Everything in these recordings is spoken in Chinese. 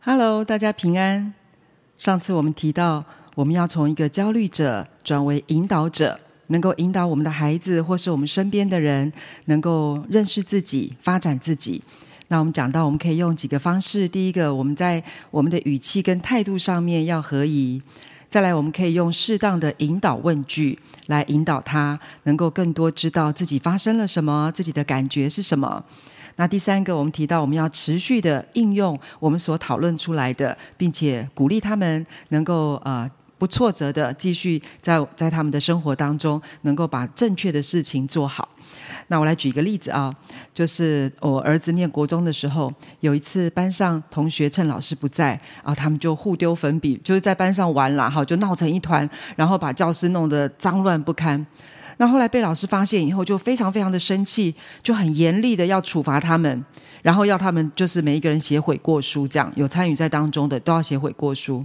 Hello，大家平安。上次我们提到，我们要从一个焦虑者转为引导者，能够引导我们的孩子或是我们身边的人，能够认识自己、发展自己。那我们讲到，我们可以用几个方式。第一个，我们在我们的语气跟态度上面要合宜；再来，我们可以用适当的引导问句来引导他，能够更多知道自己发生了什么，自己的感觉是什么。那第三个，我们提到我们要持续的应用我们所讨论出来的，并且鼓励他们能够呃不挫折的继续在在他们的生活当中能够把正确的事情做好。那我来举一个例子啊，就是我儿子念国中的时候，有一次班上同学趁老师不在啊，他们就互丢粉笔，就是在班上玩啦，哈，就闹成一团，然后把教室弄得脏乱不堪。那后来被老师发现以后，就非常非常的生气，就很严厉的要处罚他们，然后要他们就是每一个人写悔过书，这样有参与在当中的都要写悔过书。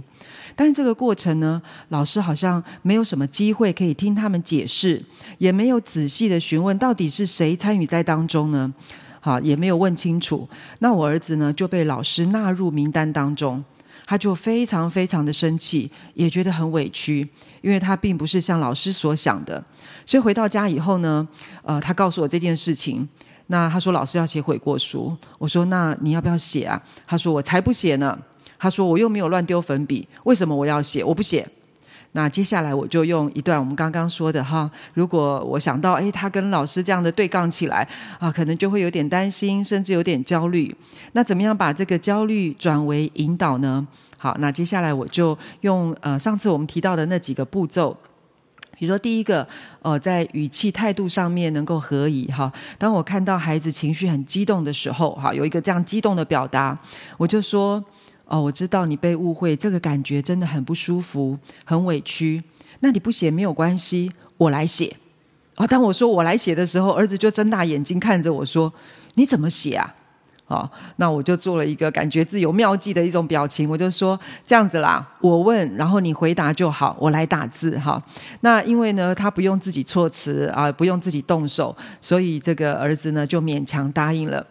但是这个过程呢，老师好像没有什么机会可以听他们解释，也没有仔细的询问到底是谁参与在当中呢？好，也没有问清楚。那我儿子呢就被老师纳入名单当中。他就非常非常的生气，也觉得很委屈，因为他并不是像老师所想的。所以回到家以后呢，呃，他告诉我这件事情。那他说老师要写悔过书，我说那你要不要写啊？他说我才不写呢。他说我又没有乱丢粉笔，为什么我要写？我不写。那接下来我就用一段我们刚刚说的哈，如果我想到诶，他跟老师这样的对杠起来啊，可能就会有点担心，甚至有点焦虑。那怎么样把这个焦虑转为引导呢？好，那接下来我就用呃上次我们提到的那几个步骤，比如说第一个，呃，在语气态度上面能够合宜哈。当我看到孩子情绪很激动的时候，哈，有一个这样激动的表达，我就说。哦，我知道你被误会，这个感觉真的很不舒服，很委屈。那你不写没有关系，我来写。哦，当我说我来写的时候，儿子就睁大眼睛看着我说：“你怎么写啊？”哦，那我就做了一个感觉自有妙计的一种表情，我就说这样子啦，我问，然后你回答就好，我来打字哈。那因为呢，他不用自己措辞啊，不用自己动手，所以这个儿子呢就勉强答应了。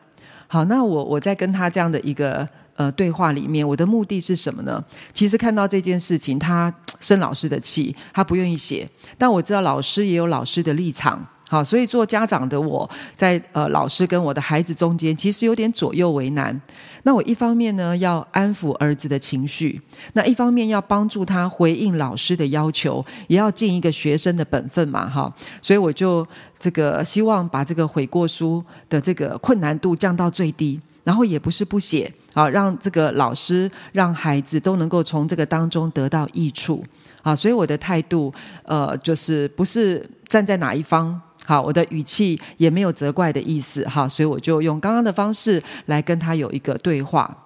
好，那我我在跟他这样的一个。呃，对话里面，我的目的是什么呢？其实看到这件事情，他生老师的气，他不愿意写。但我知道老师也有老师的立场，好，所以做家长的我在呃老师跟我的孩子中间，其实有点左右为难。那我一方面呢要安抚儿子的情绪，那一方面要帮助他回应老师的要求，也要尽一个学生的本分嘛，哈。所以我就这个希望把这个悔过书的这个困难度降到最低。然后也不是不写，啊，让这个老师、让孩子都能够从这个当中得到益处，啊，所以我的态度，呃，就是不是站在哪一方，好，我的语气也没有责怪的意思，哈，所以我就用刚刚的方式来跟他有一个对话。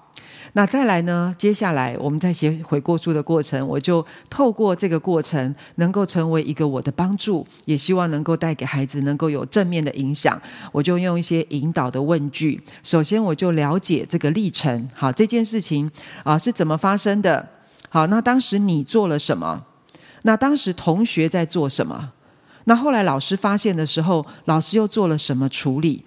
那再来呢？接下来我们在写悔过书的过程，我就透过这个过程，能够成为一个我的帮助，也希望能够带给孩子能够有正面的影响。我就用一些引导的问句，首先我就了解这个历程，好，这件事情啊是怎么发生的？好，那当时你做了什么？那当时同学在做什么？那后来老师发现的时候，老师又做了什么处理？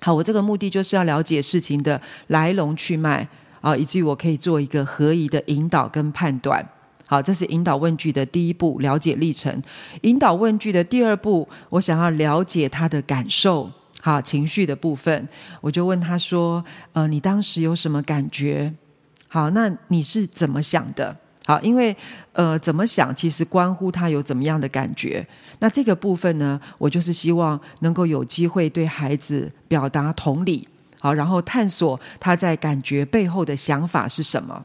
好，我这个目的就是要了解事情的来龙去脉。啊，以及我可以做一个合宜的引导跟判断。好，这是引导问句的第一步，了解历程。引导问句的第二步，我想要了解他的感受，好，情绪的部分，我就问他说：“呃，你当时有什么感觉？好，那你是怎么想的？好，因为呃，怎么想其实关乎他有怎么样的感觉。那这个部分呢，我就是希望能够有机会对孩子表达同理。”好，然后探索他在感觉背后的想法是什么。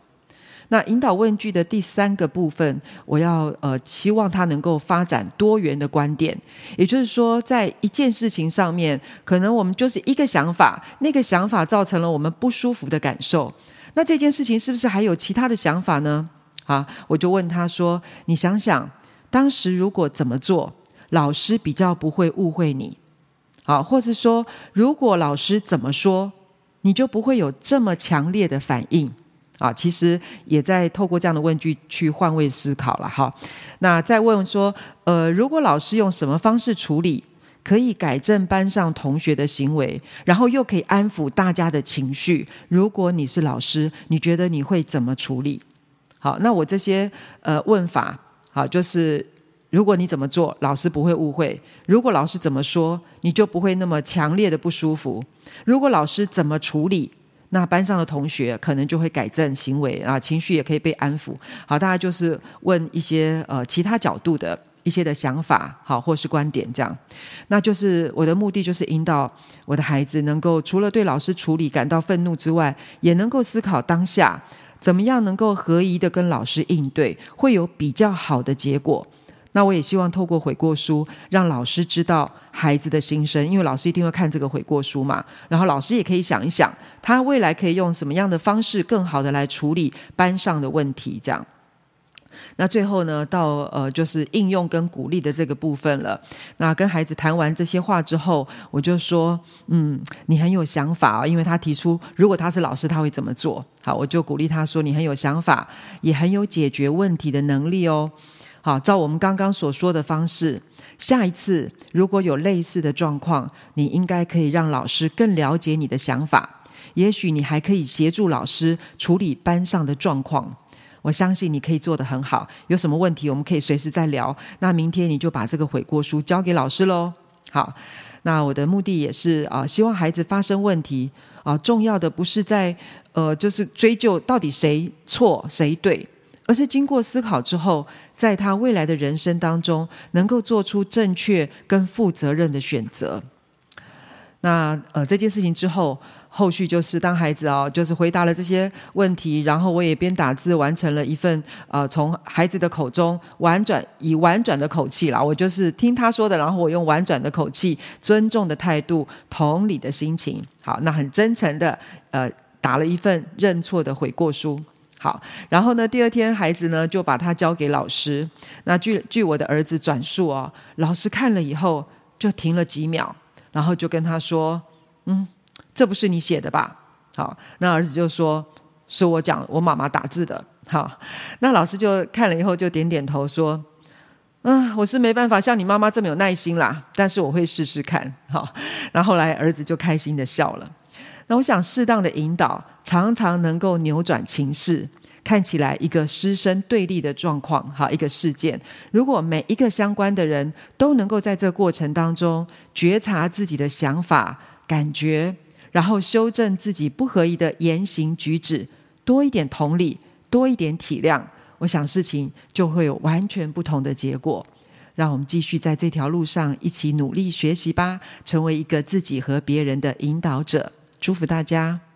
那引导问句的第三个部分，我要呃希望他能够发展多元的观点。也就是说，在一件事情上面，可能我们就是一个想法，那个想法造成了我们不舒服的感受。那这件事情是不是还有其他的想法呢？好，我就问他说：“你想想，当时如果怎么做，老师比较不会误会你？”好，或者说，如果老师怎么说，你就不会有这么强烈的反应啊。其实也在透过这样的问句去换位思考了哈。那再问说，呃，如果老师用什么方式处理，可以改正班上同学的行为，然后又可以安抚大家的情绪。如果你是老师，你觉得你会怎么处理？好，那我这些呃问法，好，就是如果你怎么做，老师不会误会；如果老师怎么说，你就不会那么强烈的不舒服。如果老师怎么处理，那班上的同学可能就会改正行为啊，情绪也可以被安抚。好，大家就是问一些呃其他角度的一些的想法，好，或是观点这样。那就是我的目的，就是引导我的孩子能够除了对老师处理感到愤怒之外，也能够思考当下怎么样能够合宜的跟老师应对，会有比较好的结果。那我也希望透过悔过书，让老师知道孩子的心声，因为老师一定会看这个悔过书嘛。然后老师也可以想一想，他未来可以用什么样的方式，更好的来处理班上的问题。这样，那最后呢，到呃就是应用跟鼓励的这个部分了。那跟孩子谈完这些话之后，我就说，嗯，你很有想法哦，因为他提出，如果他是老师，他会怎么做？好，我就鼓励他说，你很有想法，也很有解决问题的能力哦。好，照我们刚刚所说的方式，下一次如果有类似的状况，你应该可以让老师更了解你的想法。也许你还可以协助老师处理班上的状况。我相信你可以做得很好。有什么问题，我们可以随时再聊。那明天你就把这个悔过书交给老师喽。好，那我的目的也是啊，希望孩子发生问题啊，重要的不是在呃，就是追究到底谁错谁对。而是经过思考之后，在他未来的人生当中，能够做出正确跟负责任的选择。那呃，这件事情之后，后续就是当孩子、哦，就是回答了这些问题，然后我也边打字完成了一份呃，从孩子的口中婉转以婉转的口气啦，我就是听他说的，然后我用婉转的口气、尊重的态度、同理的心情，好，那很真诚的呃，打了一份认错的悔过书。好，然后呢，第二天孩子呢就把它交给老师。那据据我的儿子转述哦，老师看了以后就停了几秒，然后就跟他说：“嗯，这不是你写的吧？”好，那儿子就说：“是我讲，我妈妈打字的。”好，那老师就看了以后就点点头说：“嗯，我是没办法像你妈妈这么有耐心啦，但是我会试试看。”好，然后后来儿子就开心的笑了。那我想，适当的引导常常能够扭转情势。看起来一个师生对立的状况，好，一个事件。如果每一个相关的人都能够在这过程当中觉察自己的想法、感觉，然后修正自己不合宜的言行举止，多一点同理，多一点体谅，我想事情就会有完全不同的结果。让我们继续在这条路上一起努力学习吧，成为一个自己和别人的引导者。祝福大家。